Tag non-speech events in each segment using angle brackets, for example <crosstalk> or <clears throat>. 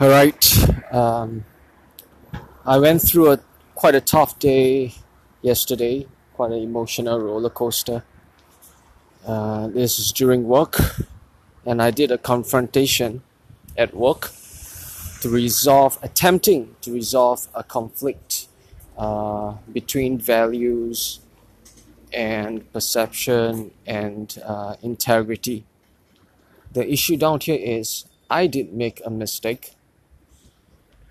All right. Um, I went through a quite a tough day yesterday, quite an emotional roller coaster. Uh, this is during work, and I did a confrontation at work to resolve, attempting to resolve a conflict uh, between values and perception and uh, integrity. The issue down here is I did make a mistake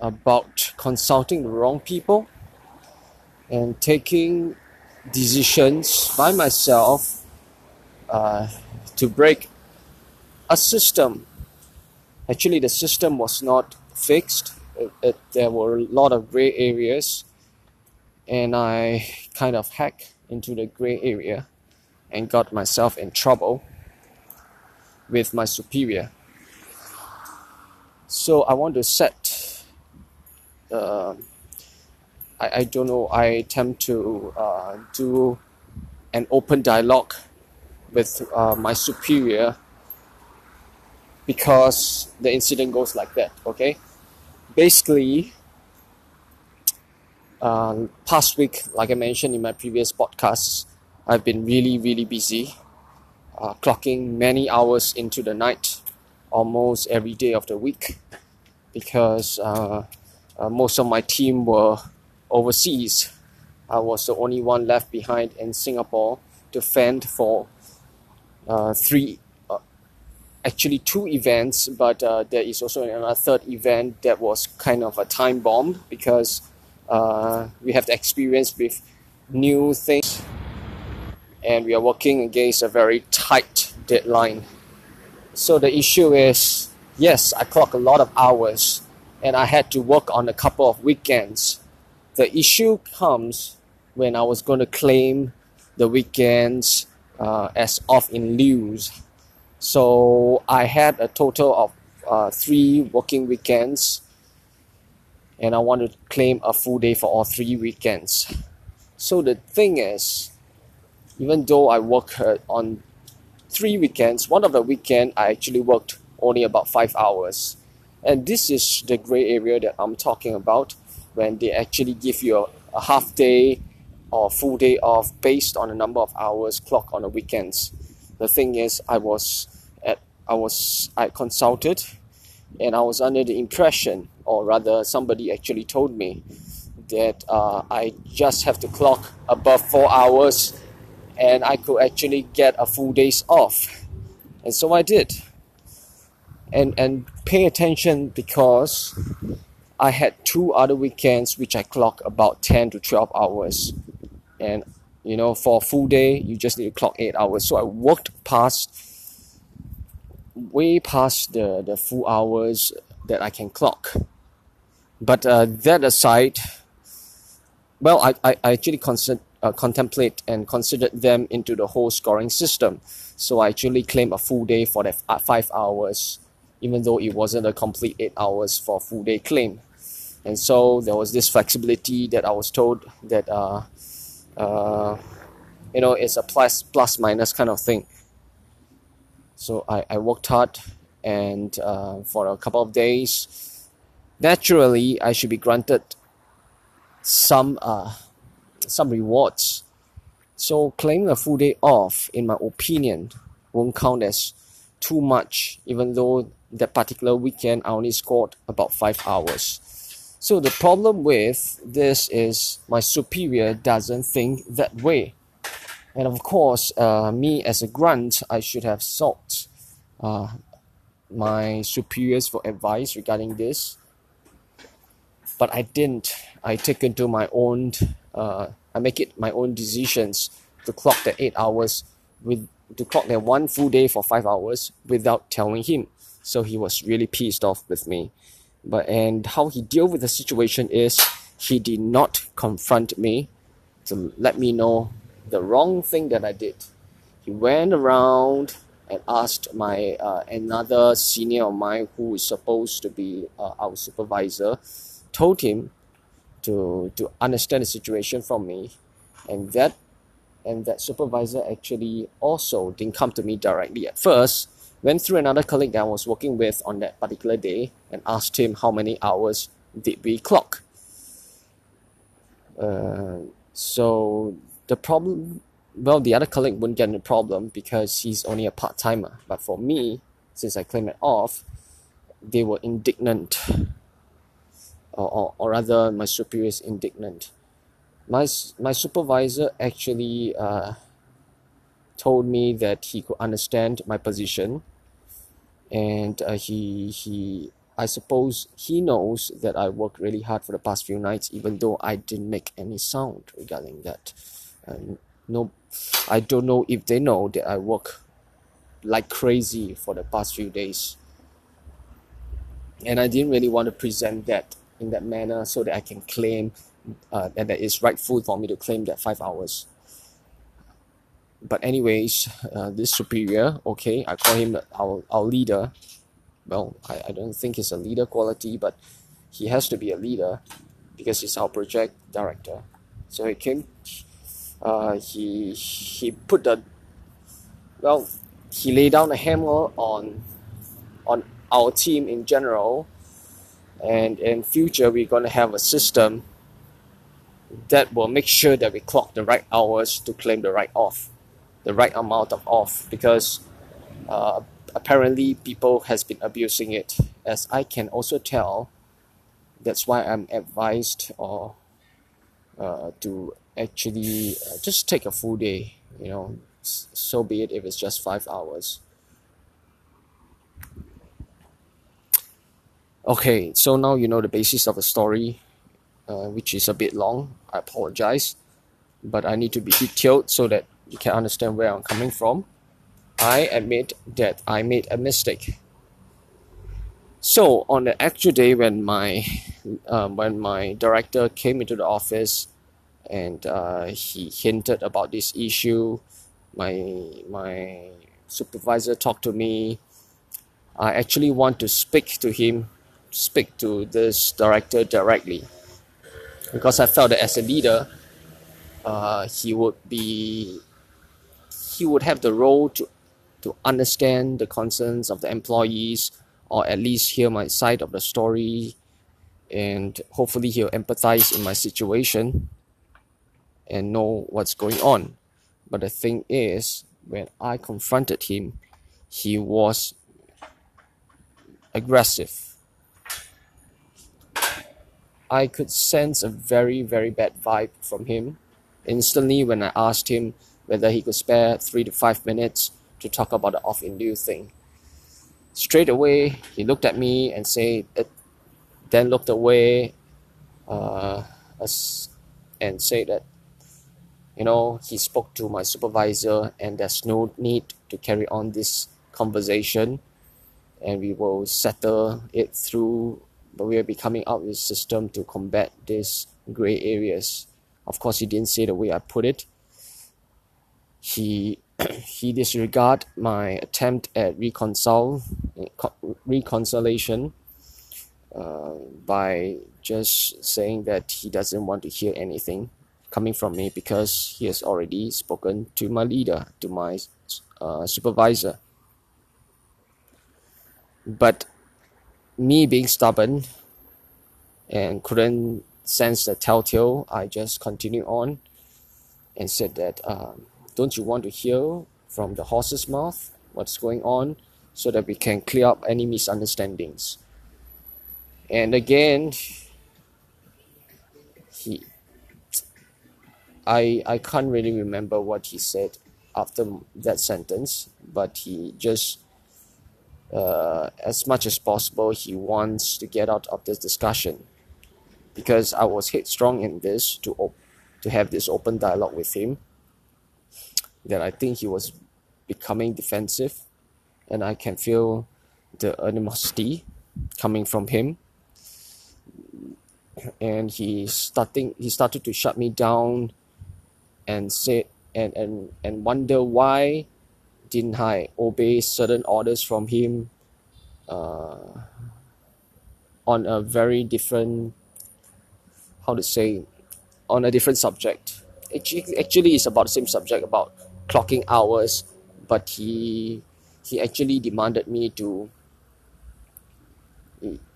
about consulting the wrong people and taking decisions by myself uh, to break a system. Actually, the system was not fixed. It, it, there were a lot of gray areas, and I kind of hacked into the gray area and got myself in trouble with my superior. So I want to set. Uh, I, I don't know. I attempt to uh, do an open dialogue with uh, my superior because the incident goes like that. Okay, basically, uh, past week, like I mentioned in my previous podcasts, I've been really, really busy, uh, clocking many hours into the night, almost every day of the week, because uh, uh, most of my team were overseas. I was the only one left behind in Singapore to fend for uh, three, uh, actually two events, but uh, there is also another third event that was kind of a time bomb because uh, we have the experience with new things and we are working against a very tight deadline. So the issue is yes, I clock a lot of hours and I had to work on a couple of weekends. The issue comes when I was going to claim the weekends uh, as off in lieu. So I had a total of uh, three working weekends and I want to claim a full day for all three weekends. So the thing is, even though I work uh, on three weekends, one of the weekend I actually worked only about five hours, and this is the gray area that I'm talking about when they actually give you a, a half day or full day off based on the number of hours clocked on the weekends. The thing is, I was at I was I consulted, and I was under the impression or rather somebody actually told me that uh, I just have to clock above four hours and I could actually get a full day's off. And so I did. And and pay attention because I had two other weekends which I clock about 10 to 12 hours. And you know, for a full day, you just need to clock 8 hours. So I worked past way past the, the full hours that I can clock. But uh, that aside, well, I, I, I actually consider, uh, contemplate and considered them into the whole scoring system. So I actually claim a full day for that uh, five hours, even though it wasn't a complete eight hours for full day claim. And so there was this flexibility that I was told that, uh, uh, you know, it's a plus plus minus kind of thing. So I, I worked hard and uh, for a couple of days naturally I should be granted some uh, some rewards. So claiming a full day off, in my opinion, won't count as too much, even though that particular weekend I only scored about five hours. So the problem with this is my superior doesn't think that way. And of course, uh, me as a grunt, I should have sought uh, my superiors for advice regarding this but I didn't. I take into my own. Uh, I make it my own decisions to clock the eight hours with to clock that one full day for five hours without telling him. So he was really pissed off with me. But and how he dealt with the situation is he did not confront me to let me know the wrong thing that I did. He went around and asked my uh, another senior of mine who is supposed to be uh, our supervisor told him to to understand the situation from me and that and that supervisor actually also didn't come to me directly at first went through another colleague that I was working with on that particular day and asked him how many hours did we clock. Uh, so the problem, well, the other colleague wouldn't get a problem because he's only a part timer. But for me, since I claim it off, they were indignant, or, or, or rather, my superiors indignant. My my supervisor actually uh, told me that he could understand my position, and uh, he he I suppose he knows that I worked really hard for the past few nights, even though I didn't make any sound regarding that. And no, I don't know if they know that I work like crazy for the past few days. And I didn't really want to present that in that manner so that I can claim uh, that it is rightful for me to claim that five hours. But anyways, uh, this superior, okay, I call him our, our leader. Well, I, I don't think he's a leader quality, but he has to be a leader because he's our project director. So he came, uh, he he put the well he laid down a hammer on on our team in general and in future we're going to have a system that will make sure that we clock the right hours to claim the right off the right amount of off because uh, apparently people has been abusing it as i can also tell that's why i'm advised or uh, to actually uh, just take a full day you know so be it if it's just five hours. Okay, so now you know the basis of the story, uh, which is a bit long. I apologize, but I need to be detailed so that you can understand where I'm coming from. I admit that I made a mistake. So on the actual day when my um, when my director came into the office and uh, he hinted about this issue my my supervisor talked to me i actually want to speak to him speak to this director directly because i felt that as a leader uh, he would be he would have the role to to understand the concerns of the employees or at least hear my side of the story and hopefully he'll empathize in my situation and know what's going on but the thing is, when I confronted him, he was aggressive. I could sense a very, very bad vibe from him instantly when I asked him whether he could spare three to five minutes to talk about the off in lieu thing. Straight away, he looked at me and said, uh, then looked away uh, and said that you know, he spoke to my supervisor, and there's no need to carry on this conversation, and we will settle it through. But we will be coming out with a system to combat these gray areas. Of course, he didn't say the way I put it. He <clears throat> he disregard my attempt at reconcile reconciliation uh, by just saying that he doesn't want to hear anything coming from me because he has already spoken to my leader, to my uh, supervisor. But me being stubborn and couldn't sense the telltale, I just continued on and said that, um, don't you want to hear from the horse's mouth what's going on so that we can clear up any misunderstandings? And again, he I I can't really remember what he said after that sentence, but he just uh, as much as possible he wants to get out of this discussion because I was headstrong in this to op- to have this open dialogue with him that I think he was becoming defensive and I can feel the animosity coming from him. And he starting he started to shut me down and said and and and wonder why didn't I obey certain orders from him uh, on a very different how to say on a different subject. Actually, actually it's about the same subject about clocking hours but he he actually demanded me to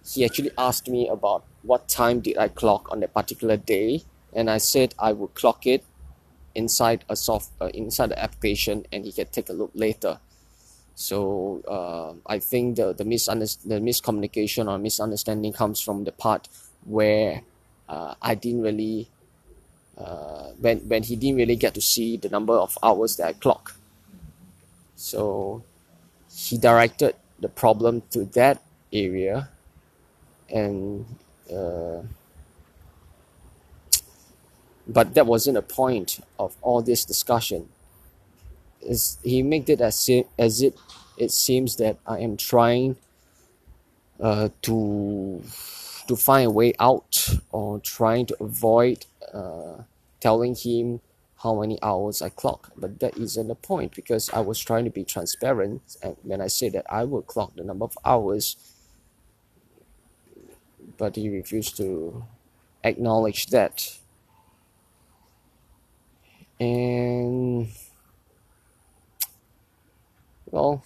he actually asked me about what time did I clock on that particular day and I said I would clock it inside a soft uh, inside the application and he can take a look later. So uh, I think the the, misunderst- the miscommunication or misunderstanding comes from the part where uh, I didn't really uh, when when he didn't really get to see the number of hours that I clock. So he directed the problem to that area and uh, but that wasn't a point of all this discussion. Is he made it as if, as it it seems that I am trying uh, to to find a way out or trying to avoid uh, telling him how many hours I clock. But that isn't the point because I was trying to be transparent and when I said that I will clock the number of hours but he refused to acknowledge that. And well,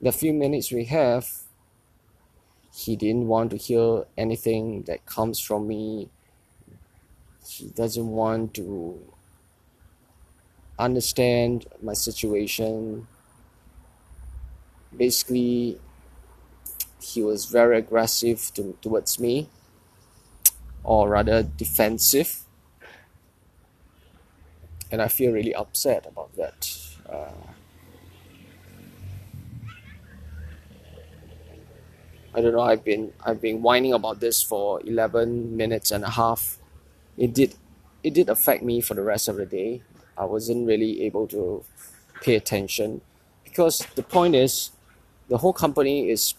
the few minutes we have, he didn't want to hear anything that comes from me. He doesn't want to understand my situation. Basically, he was very aggressive to, towards me, or rather defensive. And I feel really upset about that. Uh, I don't know. I've been I've been whining about this for eleven minutes and a half. It did it did affect me for the rest of the day. I wasn't really able to pay attention because the point is the whole company is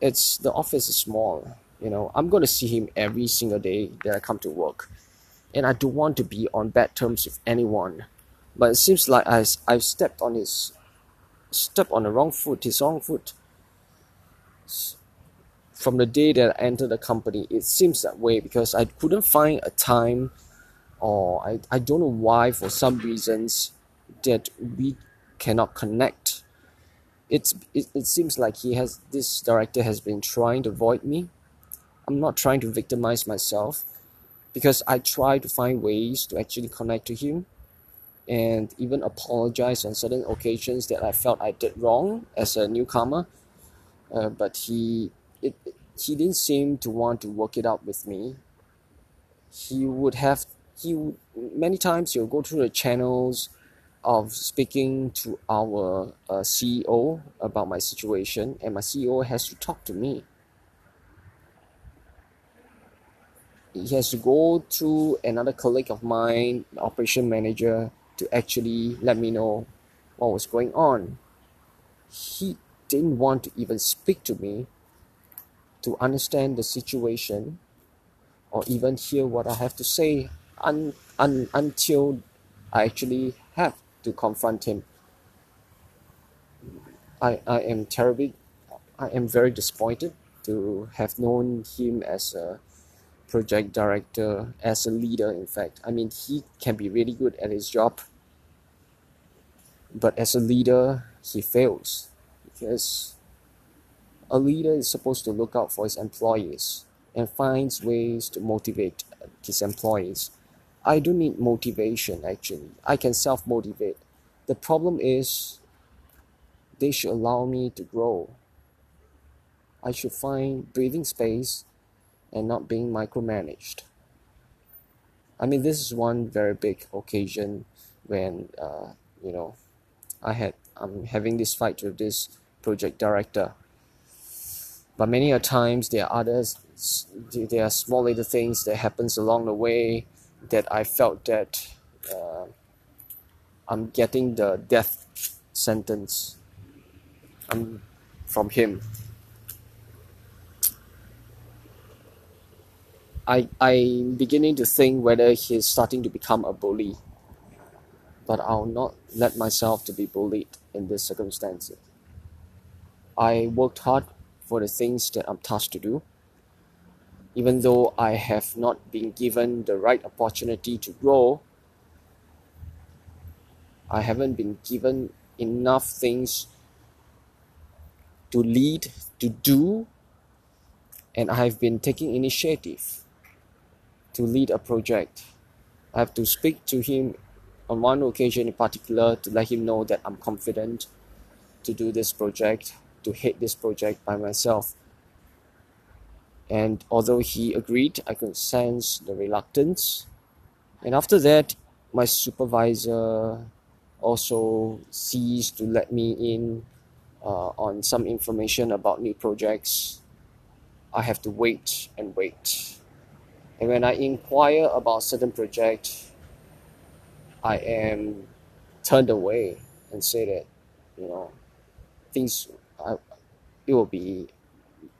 it's the office is small you know i'm going to see him every single day that i come to work and i don't want to be on bad terms with anyone but it seems like I, i've stepped on his stepped on the wrong foot his wrong foot from the day that i entered the company it seems that way because i couldn't find a time or i, I don't know why for some reasons that we cannot connect. It's it, it seems like he has this director has been trying to avoid me. I'm not trying to victimize myself because i try to find ways to actually connect to him and even apologize on certain occasions that i felt i did wrong as a newcomer. Uh, but he it, he didn't seem to want to work it out with me he would have he many times he'll go through the channels of speaking to our uh, CEO about my situation, and my CEO has to talk to me. He has to go through another colleague of mine, operation manager, to actually let me know what was going on. He didn't want to even speak to me to understand the situation or even hear what I have to say un, un, until I actually have to confront him. I, I am terribly, I am very disappointed to have known him as a project director, as a leader, in fact. I mean, he can be really good at his job, but as a leader, he fails because a leader is supposed to look out for his employees and finds ways to motivate his employees I don't need motivation actually. I can self motivate. The problem is they should allow me to grow. I should find breathing space and not being micromanaged. I mean, this is one very big occasion when, uh, you know, I had I'm having this fight with this project director. But many a times there are others, there are small little things that happens along the way that I felt that uh, I'm getting the death sentence um, from him. I I'm beginning to think whether he's starting to become a bully. But I'll not let myself to be bullied in this circumstances. I worked hard for the things that I'm tasked to do even though I have not been given the right opportunity to grow, I haven't been given enough things to lead, to do, and I have been taking initiative to lead a project. I have to speak to him on one occasion in particular to let him know that I'm confident to do this project, to head this project by myself. And although he agreed, I could sense the reluctance. And after that, my supervisor also ceased to let me in uh, on some information about new projects. I have to wait and wait. And when I inquire about certain project, I am turned away and say that, you know, things, I, it will be,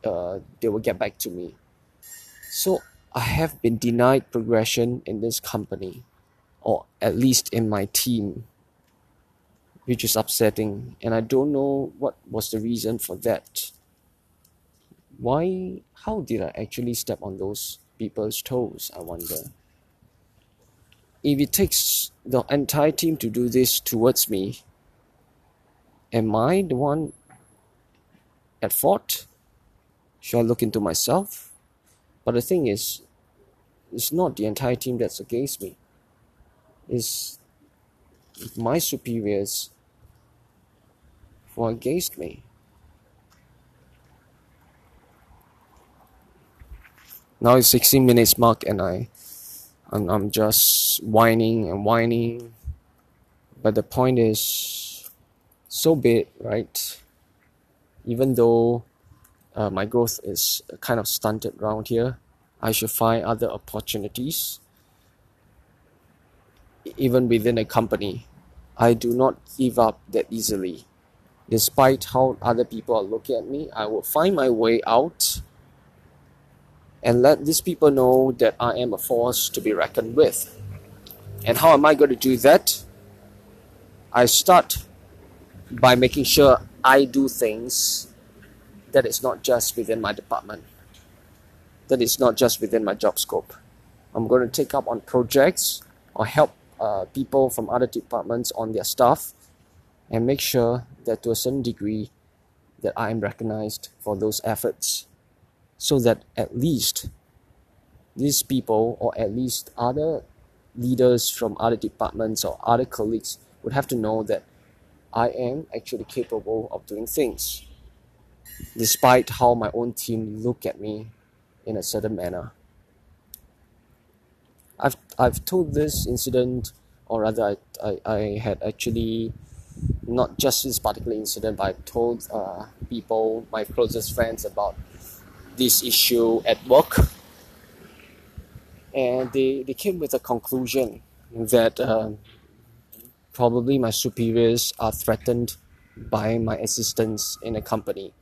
uh, they will get back to me. So I have been denied progression in this company, or at least in my team, which is upsetting. And I don't know what was the reason for that. Why, how did I actually step on those people's toes? I wonder. If it takes the entire team to do this towards me, am I the one at fault? Should I look into myself? But the thing is, it's not the entire team that's against me. It's my superiors who are against me. Now it's 16 minutes mark and I I'm, I'm just whining and whining. But the point is so big, right? Even though uh, my growth is kind of stunted around here. I should find other opportunities. Even within a company, I do not give up that easily. Despite how other people are looking at me, I will find my way out and let these people know that I am a force to be reckoned with. And how am I going to do that? I start by making sure I do things that is not just within my department, that is not just within my job scope. I'm going to take up on projects or help uh, people from other departments on their stuff and make sure that to a certain degree that I am recognized for those efforts so that at least these people or at least other leaders from other departments or other colleagues would have to know that I am actually capable of doing things despite how my own team look at me in a certain manner. I've, I've told this incident, or rather, I, I, I had actually not just this particular incident, but I told uh, people, my closest friends, about this issue at work. And they, they came with a conclusion that uh, probably my superiors are threatened by my existence in a company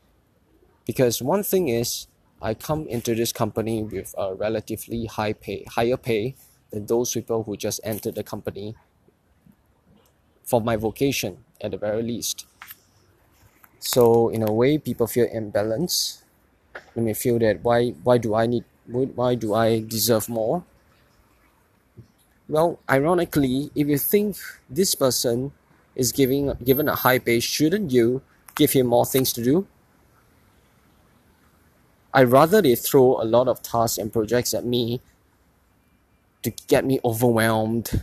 because one thing is I come into this company with a relatively high pay, higher pay than those people who just entered the company for my vocation at the very least. So in a way, people feel imbalanced. They may feel that why why do I need why do I deserve more? Well, ironically, if you think this person is giving given a high pay, shouldn't you give him more things to do? I rather they throw a lot of tasks and projects at me to get me overwhelmed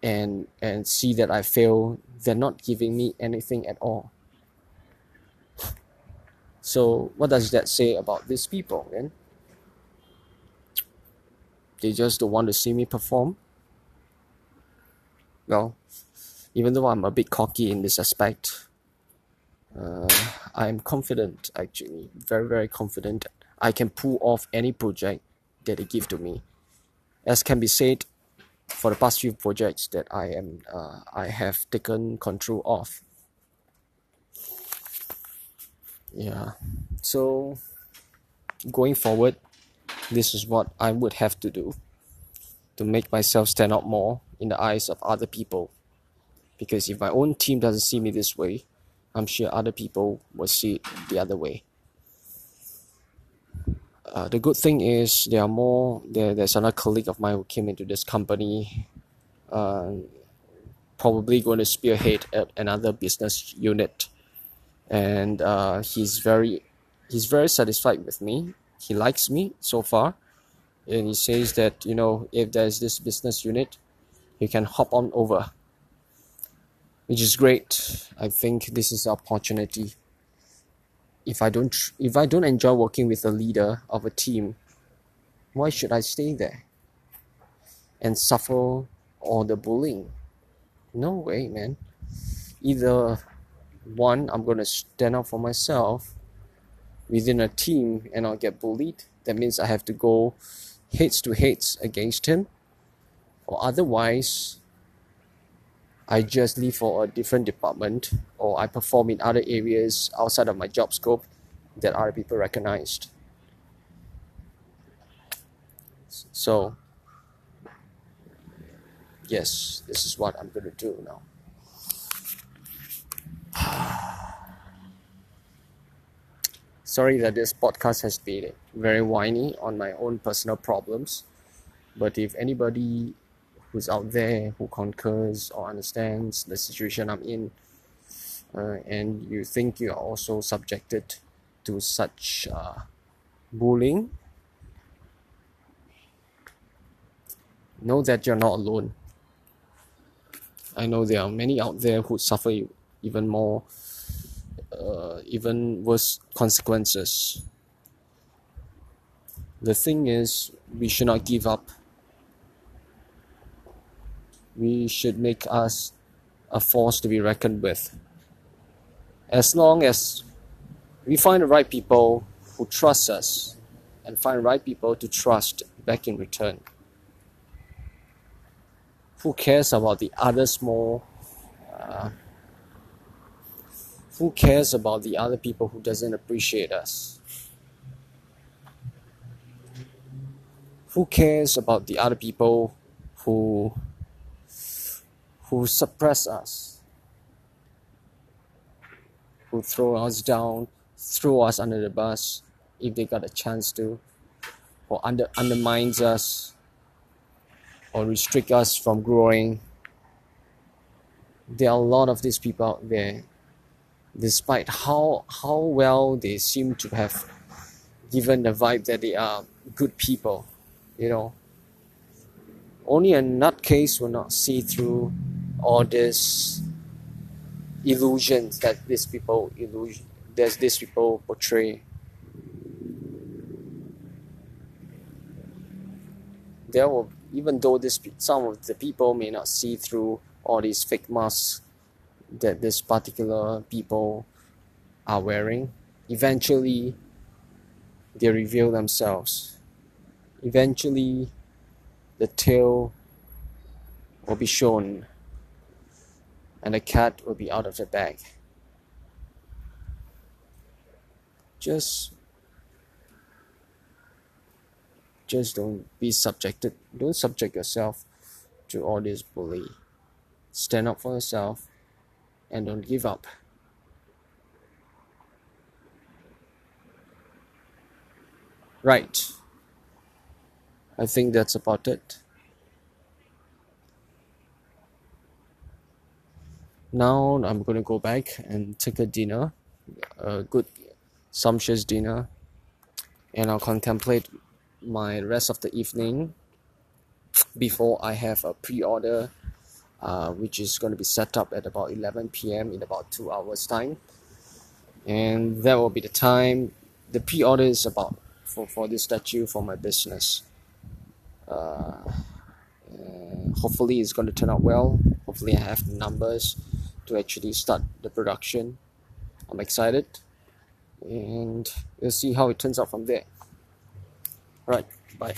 and and see that I fail. They're not giving me anything at all. So what does that say about these people then they just don't want to see me perform well even though I'm a bit cocky in this aspect uh, I'm confident actually, very very confident. I can pull off any project that they give to me. As can be said, for the past few projects that I am uh, I have taken control of. Yeah, so going forward, this is what I would have to do to make myself stand out more in the eyes of other people. Because if my own team doesn't see me this way, I'm sure other people will see it the other way. Uh, the good thing is there are more there, there's another colleague of mine who came into this company uh, probably going to spearhead another business unit and uh, he's very he's very satisfied with me he likes me so far. And he says that you know if there's this business unit he can hop on over which is great. I think this is an opportunity. If i don't if i don't enjoy working with a leader of a team why should i stay there and suffer all the bullying? No way man. Either one i'm going to stand up for myself within a team and i'll get bullied that means i have to go heads to heads against him or otherwise I just leave for a different department or I perform in other areas outside of my job scope that other people recognized. So, yes, this is what I'm going to do now. Sorry that this podcast has been very whiny on my own personal problems, but if anybody who's out there who concurs or understands the situation I'm in, uh, and you think you are also subjected to such uh, bullying, know that you're not alone. I know there are many out there who suffer even more, uh, even worse consequences. The thing is, we should not give up we should make us a force to be reckoned with. As long as we find the right people who trust us and find right people to trust back in return. Who cares about the other small? Uh, who cares about the other people who doesn't appreciate us? Who cares about the other people who who suppress us, who throw us down, throw us under the bus if they got a chance to, or under undermines us, or restrict us from growing. There are a lot of these people out there, despite how how well they seem to have given the vibe that they are good people, you know. Only a nutcase will not see through all these illusions that these people illusion that these people portray. There will even though this some of the people may not see through all these fake masks that this particular people are wearing, eventually they reveal themselves. Eventually the tail will be shown and the cat will be out of the bag. Just just don't be subjected don't subject yourself to all this bully. Stand up for yourself and don't give up. Right. I think that's about it. Now I'm gonna go back and take a dinner, a good sumptuous dinner, and I'll contemplate my rest of the evening before I have a pre-order uh, which is going to be set up at about 11 p.m. in about two hours time and that will be the time the pre-order is about for, for this statue for my business uh, hopefully it's going to turn out well hopefully I have the numbers to actually start the production. I'm excited and we'll see how it turns out from there. Alright, bye.